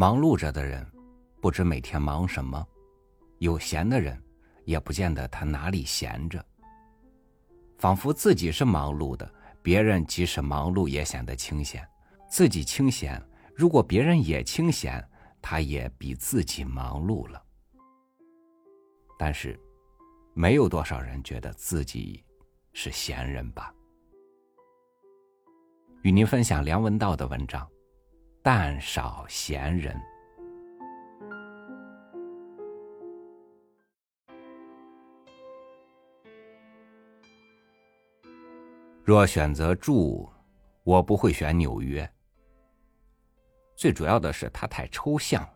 忙碌着的人，不知每天忙什么；有闲的人，也不见得他哪里闲着。仿佛自己是忙碌的，别人即使忙碌也显得清闲；自己清闲，如果别人也清闲，他也比自己忙碌了。但是，没有多少人觉得自己是闲人吧？与您分享梁文道的文章。但少闲人。若选择住，我不会选纽约。最主要的是它太抽象。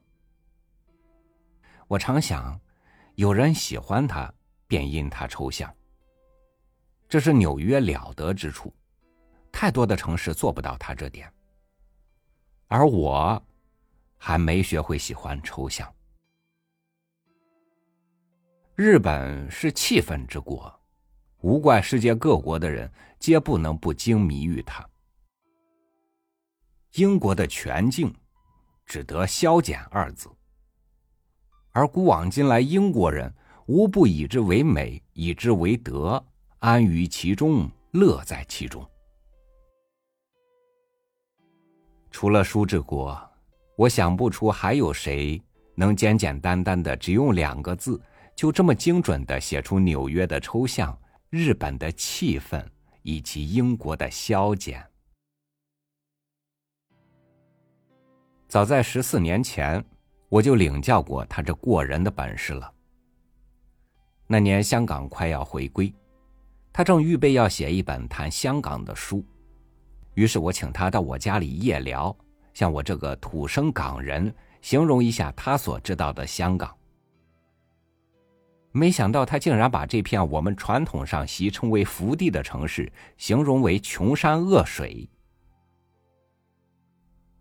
我常想，有人喜欢它，便因它抽象。这是纽约了得之处，太多的城市做不到它这点。而我，还没学会喜欢抽象。日本是气氛之国，无怪世界各国的人皆不能不惊迷于它。英国的全境，只得消减二字。而古往今来，英国人无不以之为美，以之为德，安于其中，乐在其中。除了舒志国，我想不出还有谁能简简单单的只用两个字，就这么精准的写出纽约的抽象、日本的气氛以及英国的消减。早在十四年前，我就领教过他这过人的本事了。那年香港快要回归，他正预备要写一本谈香港的书。于是我请他到我家里夜聊，向我这个土生港人形容一下他所知道的香港。没想到他竟然把这片我们传统上习称为福地的城市形容为穷山恶水。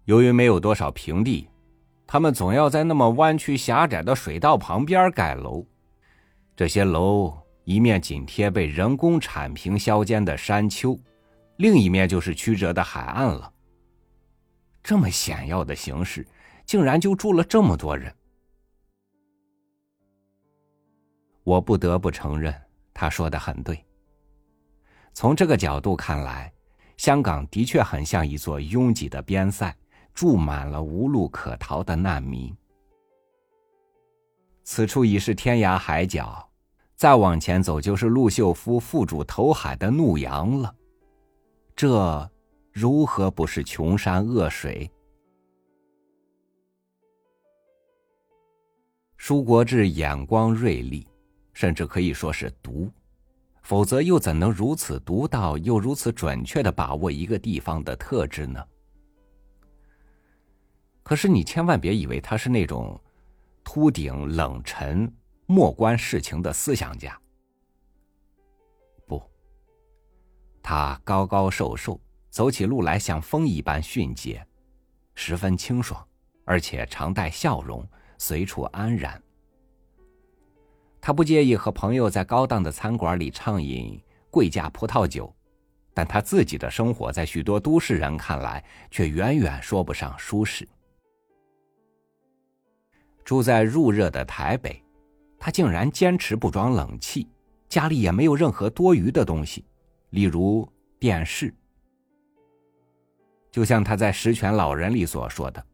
由于没有多少平地，他们总要在那么弯曲狭窄的水道旁边盖楼，这些楼一面紧贴被人工铲平削尖的山丘。另一面就是曲折的海岸了。这么险要的形势，竟然就住了这么多人。我不得不承认，他说的很对。从这个角度看来，香港的确很像一座拥挤的边塞，住满了无路可逃的难民。此处已是天涯海角，再往前走就是陆秀夫副主投海的怒阳了。这如何不是穷山恶水？舒国志眼光锐利，甚至可以说是毒，否则又怎能如此独到又如此准确的把握一个地方的特质呢？可是你千万别以为他是那种秃顶冷沉、漠观世情的思想家。他高高瘦瘦，走起路来像风一般迅捷，十分清爽，而且常带笑容，随处安然。他不介意和朋友在高档的餐馆里畅饮贵价葡萄酒，但他自己的生活在许多都市人看来却远远说不上舒适。住在入热的台北，他竟然坚持不装冷气，家里也没有任何多余的东西。例如电视，就像他在《十全老人》里所说的，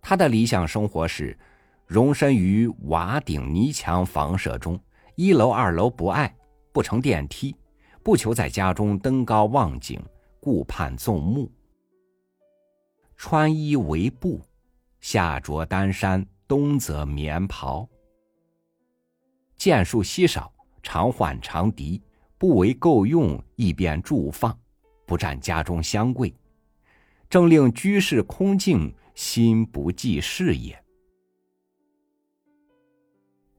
他的理想生活是容身于瓦顶泥墙房舍中，一楼二楼不爱，不乘电梯，不求在家中登高望景，顾盼纵目，穿衣为布，夏着单衫，冬则棉袍，剑术稀少，常换长笛。不为够用，亦便住放，不占家中香柜，正令居室空静，心不济事也。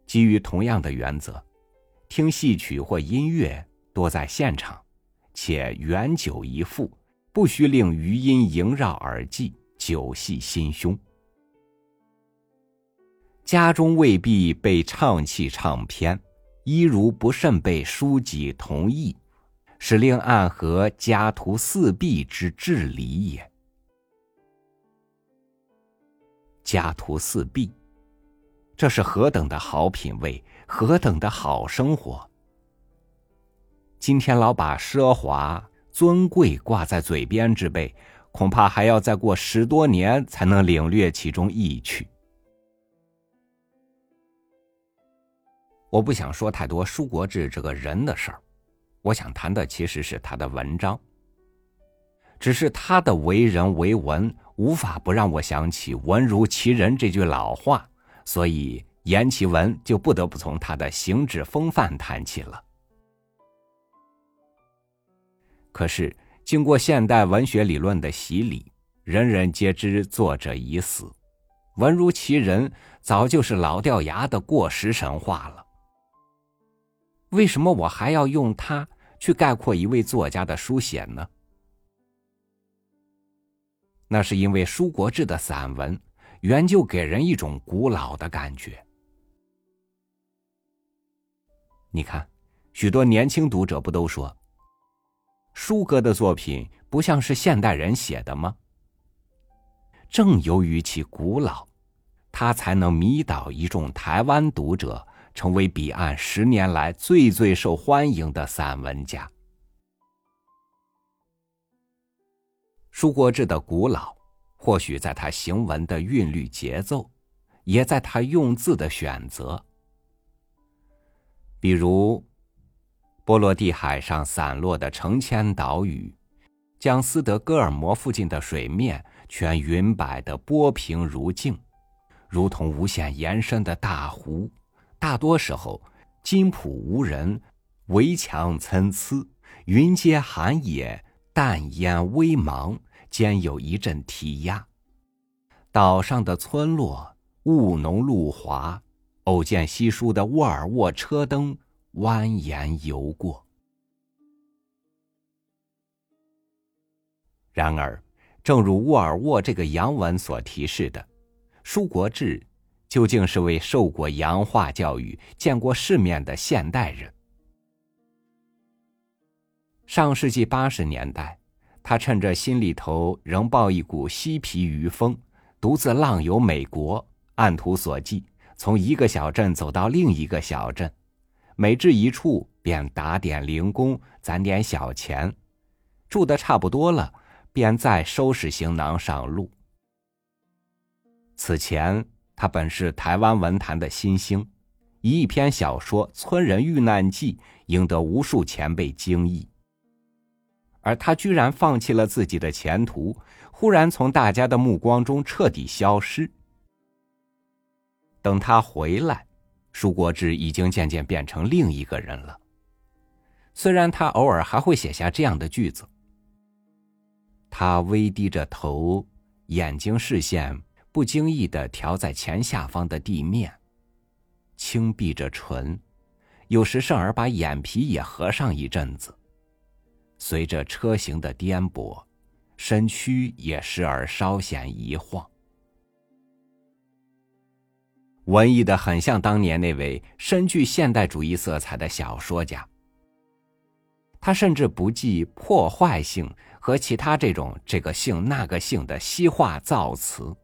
基于同样的原则，听戏曲或音乐多在现场，且远久一副，不须令余音萦绕耳际，久系心胸。家中未必被唱戏唱偏。一如不慎被书籍同意，使令暗合家徒四壁之至理也。家徒四壁。这是何等的好品味，何等的好生活！今天老把奢华尊贵挂在嘴边之辈，恐怕还要再过十多年才能领略其中意趣。我不想说太多舒国治这个人的事儿，我想谈的其实是他的文章。只是他的为人为文，无法不让我想起“文如其人”这句老话。所以，言其文就不得不从他的行止风范谈起了。可是，经过现代文学理论的洗礼，人人皆知作者已死，文如其人早就是老掉牙的过时神话了。为什么我还要用它去概括一位作家的书写呢？那是因为舒国治的散文。原就给人一种古老的感觉。你看，许多年轻读者不都说，舒哥的作品不像是现代人写的吗？正由于其古老，他才能迷倒一众台湾读者，成为彼岸十年来最最受欢迎的散文家。舒国志的古老。或许在他行文的韵律节奏，也在他用字的选择。比如，波罗的海上散落的成千岛屿，将斯德哥尔摩附近的水面全云摆的波平如镜，如同无限延伸的大湖。大多时候，金浦无人，围墙参差，云接寒野，淡烟微茫。兼有一阵啼鸦，岛上的村落雾浓路滑，偶见稀疏的沃尔沃车灯蜿蜒游过。然而，正如沃尔沃这个洋文所提示的，舒国治究竟是位受过洋化教育、见过世面的现代人。上世纪八十年代。他趁着心里头仍抱一股嬉皮余风，独自浪游美国，按图索骥，从一个小镇走到另一个小镇，每至一处便打点零工，攒点小钱，住的差不多了，便再收拾行囊上路。此前，他本是台湾文坛的新星，以一篇小说《村人遇难记》赢得无数前辈惊异。而他居然放弃了自己的前途，忽然从大家的目光中彻底消失。等他回来，舒国治已经渐渐变成另一个人了。虽然他偶尔还会写下这样的句子：他微低着头，眼睛视线不经意的调在前下方的地面，轻闭着唇，有时甚而把眼皮也合上一阵子。随着车行的颠簸，身躯也时而稍显一晃。文艺的很像当年那位深具现代主义色彩的小说家。他甚至不计破坏性和其他这种这个性那个性的西化造词。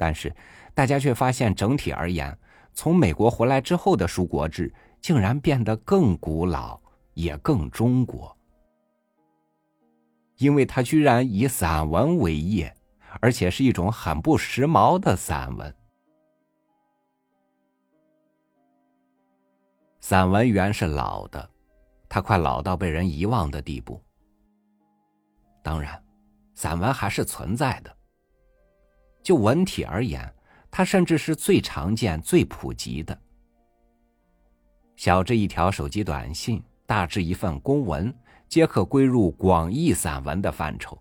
但是，大家却发现整体而言，从美国回来之后的舒国志竟然变得更古老。也更中国，因为他居然以散文为业，而且是一种很不时髦的散文。散文原是老的，他快老到被人遗忘的地步。当然，散文还是存在的。就文体而言，它甚至是最常见、最普及的。小至一条手机短信。大至一份公文，皆可归入广义散文的范畴。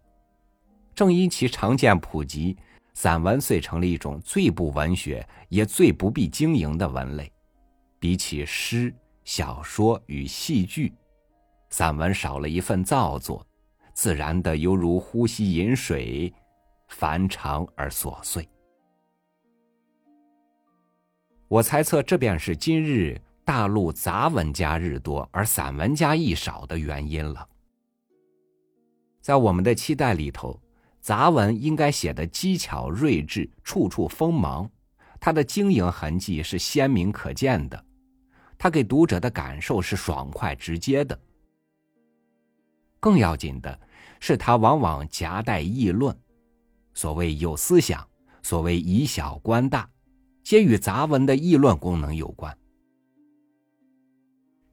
正因其常见普及，散文遂成了一种最不文学也最不必经营的文类。比起诗、小说与戏剧，散文少了一份造作，自然的犹如呼吸饮水，繁长而琐碎。我猜测，这便是今日。大陆杂文家日多而散文家亦少的原因了。在我们的期待里头，杂文应该写的机巧睿智，处处锋芒。他的经营痕迹是鲜明可见的，他给读者的感受是爽快直接的。更要紧的是，他往往夹带议论，所谓有思想，所谓以小观大，皆与杂文的议论功能有关。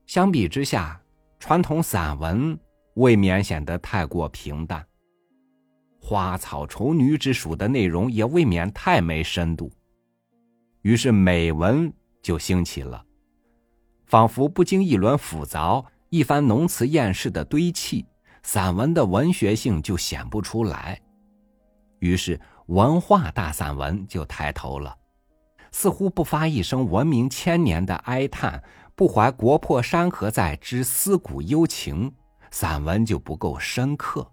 相比之下，传统散文未免显得太过平淡，花草虫女之属的内容也未免太没深度。于是美文就兴起了，仿佛不经一轮复凿、一番浓词艳事的堆砌，散文的文学性就显不出来。于是文化大散文就抬头了，似乎不发一声闻名千年的哀叹，不怀国破山河在之思古幽情，散文就不够深刻。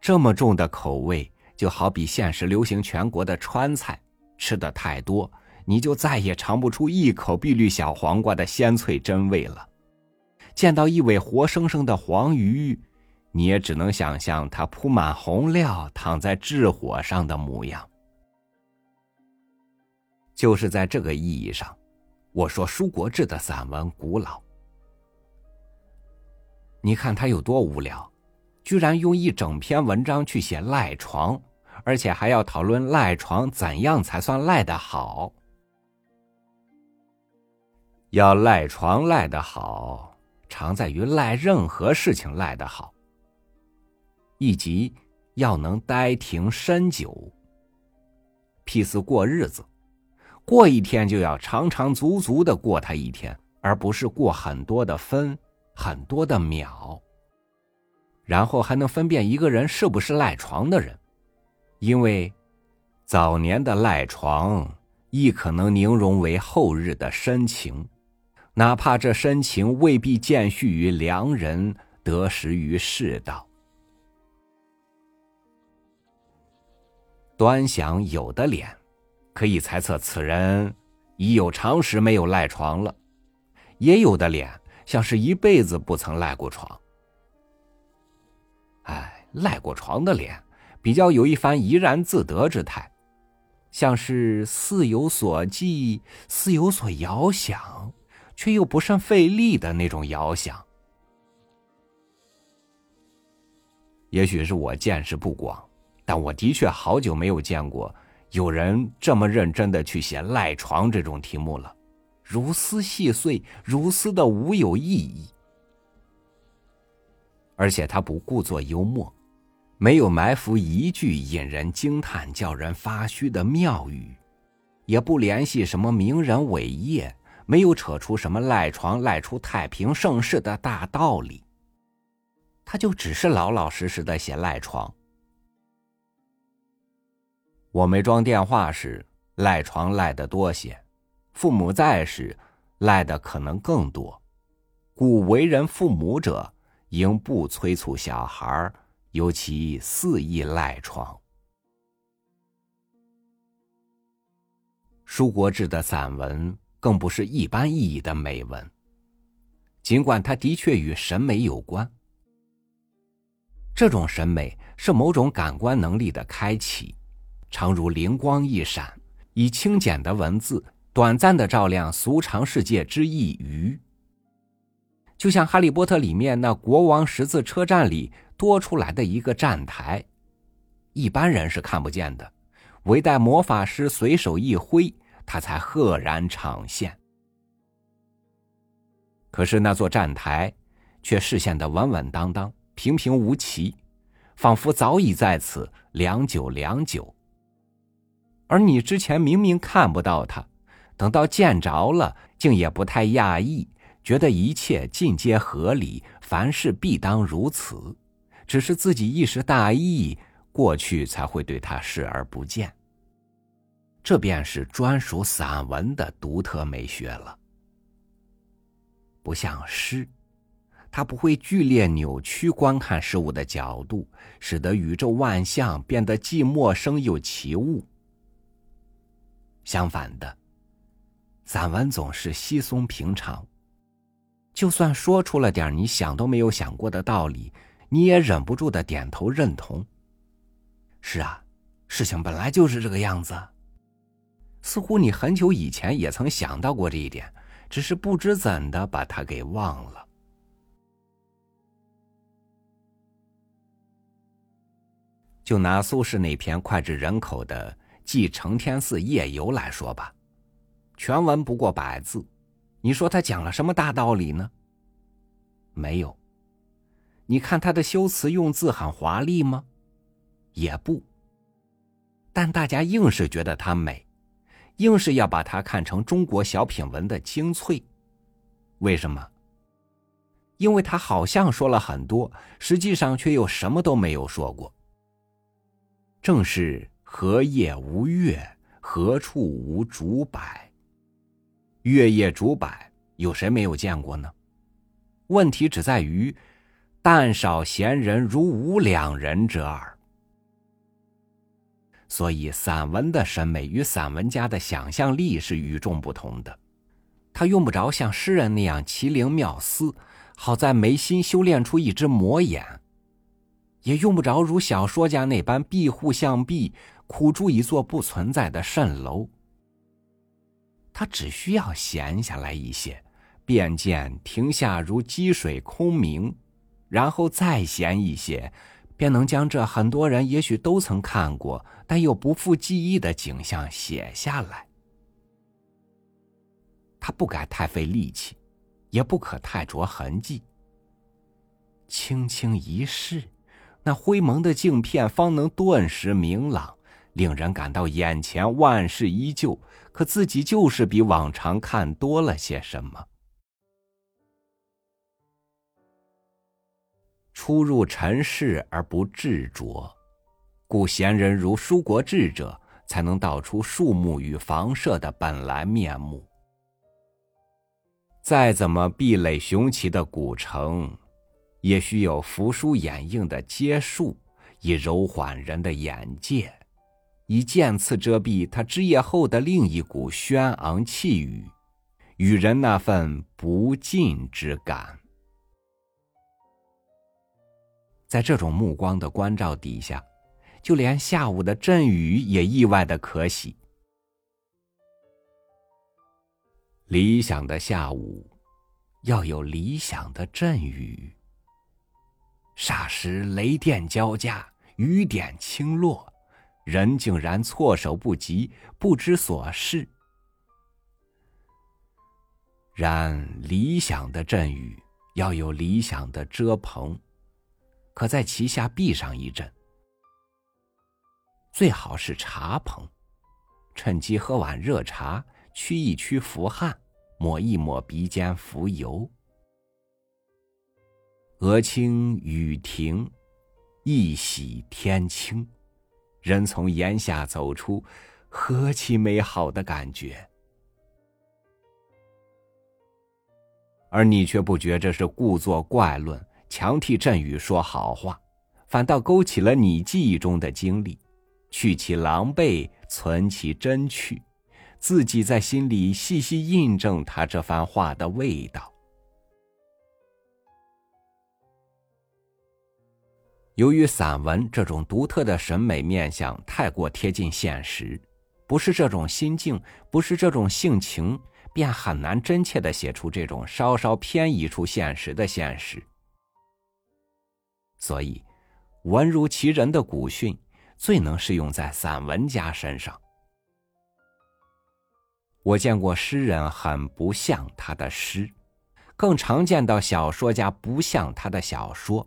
这么重的口味，就好比现实流行全国的川菜。吃的太多，你就再也尝不出一口碧绿小黄瓜的鲜脆真味了。见到一尾活生生的黄鱼，你也只能想象他铺满红料躺在炙火上的模样。就是在这个意义上，我说舒国志的散文古老。你看他有多无聊，居然用一整篇文章去写赖床。而且还要讨论赖床怎样才算赖得好？要赖床赖得好，常在于赖任何事情赖得好。以及要能待停深久。譬似过日子，过一天就要长长足足的过他一天，而不是过很多的分、很多的秒。然后还能分辨一个人是不是赖床的人。因为早年的赖床，亦可能凝融为后日的深情，哪怕这深情未必见续于良人，得失于世道。端详有的脸，可以猜测此人已有长时没有赖床了；也有的脸，像是一辈子不曾赖过床。哎，赖过床的脸。比较有一番怡然自得之态，像是似有所寄，似有所遥想，却又不甚费力的那种遥想。也许是我见识不广，但我的确好久没有见过有人这么认真的去写赖床这种题目了，如丝细碎，如丝的无有意义，而且他不故作幽默。没有埋伏一句引人惊叹、叫人发虚的妙语，也不联系什么名人伟业，没有扯出什么赖床赖出太平盛世的大道理。他就只是老老实实的写赖床。我没装电话时，赖床赖得多些；父母在时，赖的可能更多。故为人父母者，应不催促小孩。尤其肆意赖床。舒国志的散文更不是一般意义的美文，尽管他的确与审美有关。这种审美是某种感官能力的开启，常如灵光一闪，以清简的文字短暂的照亮俗常世界之一隅。就像《哈利波特》里面那国王十字车站里。多出来的一个站台，一般人是看不见的，唯待魔法师随手一挥，他才赫然场现。可是那座站台，却视线的稳稳当当、平平无奇，仿佛早已在此良久良久。而你之前明明看不到它，等到见着了，竟也不太讶异，觉得一切尽皆合理，凡事必当如此。只是自己一时大意，过去才会对他视而不见。这便是专属散文的独特美学了。不像诗，它不会剧烈扭曲观看事物的角度，使得宇宙万象变得既陌生又奇物。相反的，散文总是稀松平常，就算说出了点你想都没有想过的道理。你也忍不住的点头认同，是啊，事情本来就是这个样子。似乎你很久以前也曾想到过这一点，只是不知怎的把它给忘了。就拿苏轼那篇脍炙人口的《记承天寺夜游》来说吧，全文不过百字，你说他讲了什么大道理呢？没有。你看他的修辞用字很华丽吗？也不。但大家硬是觉得它美，硬是要把它看成中国小品文的精粹。为什么？因为他好像说了很多，实际上却又什么都没有说过。正是何夜无月，何处无竹柏？月夜竹柏，有谁没有见过呢？问题只在于，但少闲人如吾两人者耳。所以，散文的审美与散文家的想象力是与众不同的。他用不着像诗人那样奇灵妙思，好在眉心修炼出一只魔眼。也用不着如小说家那般闭户向壁，苦筑一座不存在的蜃楼。他只需要闲下来一些，便见亭下如积水空明，然后再闲一些，便能将这很多人也许都曾看过但又不复记忆的景象写下来。他不该太费力气，也不可太着痕迹，轻轻一试。那灰蒙的镜片方能顿时明朗，令人感到眼前万事依旧，可自己就是比往常看多了些什么。出入尘世而不执着，故贤人如书国志者，才能道出树木与房舍的本来面目。再怎么壁垒雄奇的古城。也需有扶疏掩映的阶树，以柔缓人的眼界，以剑刺遮蔽他枝叶后的另一股轩昂气宇，与人那份不尽之感。在这种目光的关照底下，就连下午的阵雨也意外的可喜。理想的下午，要有理想的阵雨。霎时雷电交加，雨点倾落，人竟然措手不及，不知所事。然理想的阵雨要有理想的遮棚，可在其下避上一阵，最好是茶棚，趁机喝碗热茶，驱一驱伏汗，抹一抹鼻尖浮油。俄清雨停，一洗天清，人从檐下走出，何其美好的感觉！而你却不觉这是故作怪论，强替阵雨说好话，反倒勾起了你记忆中的经历，去其狼狈，存其真趣，自己在心里细细印证他这番话的味道。由于散文这种独特的审美面相太过贴近现实，不是这种心境，不是这种性情，便很难真切的写出这种稍稍偏移出现实的现实。所以，文如其人的古训，最能适用在散文家身上。我见过诗人很不像他的诗，更常见到小说家不像他的小说。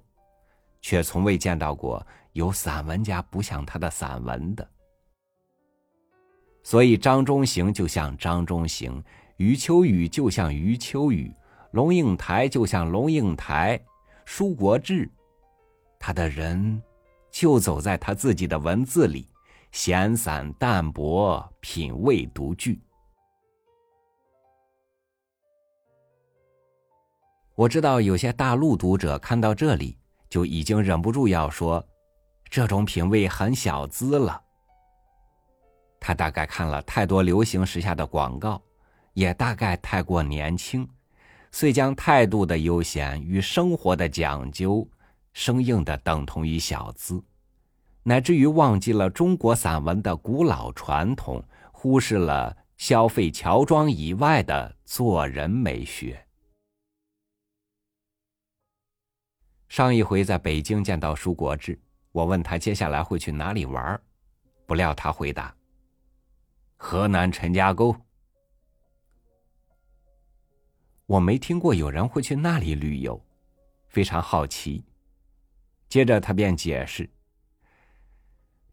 却从未见到过有散文家不像他的散文的，所以张中行就像张中行，余秋雨就像余秋雨，龙应台就像龙应台，舒国志，他的人就走在他自己的文字里，闲散淡泊，品味独具。我知道有些大陆读者看到这里。就已经忍不住要说，这种品味很小资了。他大概看了太多流行时下的广告，也大概太过年轻，遂将态度的悠闲与生活的讲究生硬的等同于小资，乃至于忘记了中国散文的古老传统，忽视了消费乔装以外的做人美学。上一回在北京见到舒国志，我问他接下来会去哪里玩，不料他回答：“河南陈家沟。”我没听过有人会去那里旅游，非常好奇。接着他便解释：“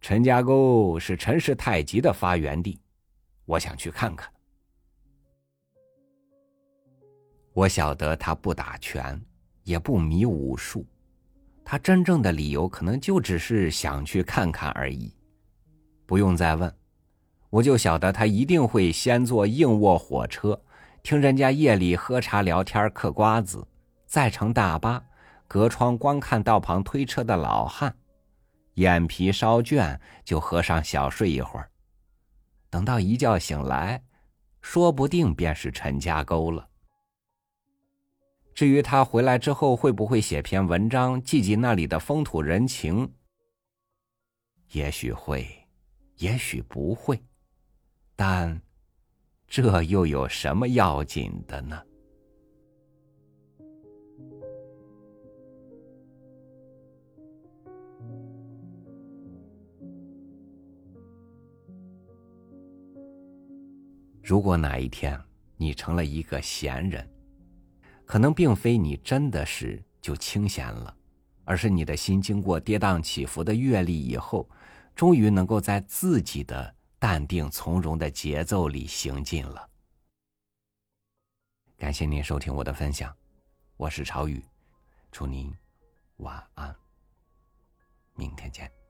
陈家沟是陈氏太极的发源地，我想去看看。”我晓得他不打拳。也不迷武术，他真正的理由可能就只是想去看看而已。不用再问，我就晓得他一定会先坐硬卧火车，听人家夜里喝茶聊天嗑瓜子，再乘大巴，隔窗观看道旁推车的老汉，眼皮稍倦就合上小睡一会儿，等到一觉醒来，说不定便是陈家沟了。至于他回来之后会不会写篇文章记记那里的风土人情，也许会，也许不会，但这又有什么要紧的呢？如果哪一天你成了一个闲人，可能并非你真的是就清闲了，而是你的心经过跌宕起伏的阅历以后，终于能够在自己的淡定从容的节奏里行进了。感谢您收听我的分享，我是朝雨，祝您晚安，明天见。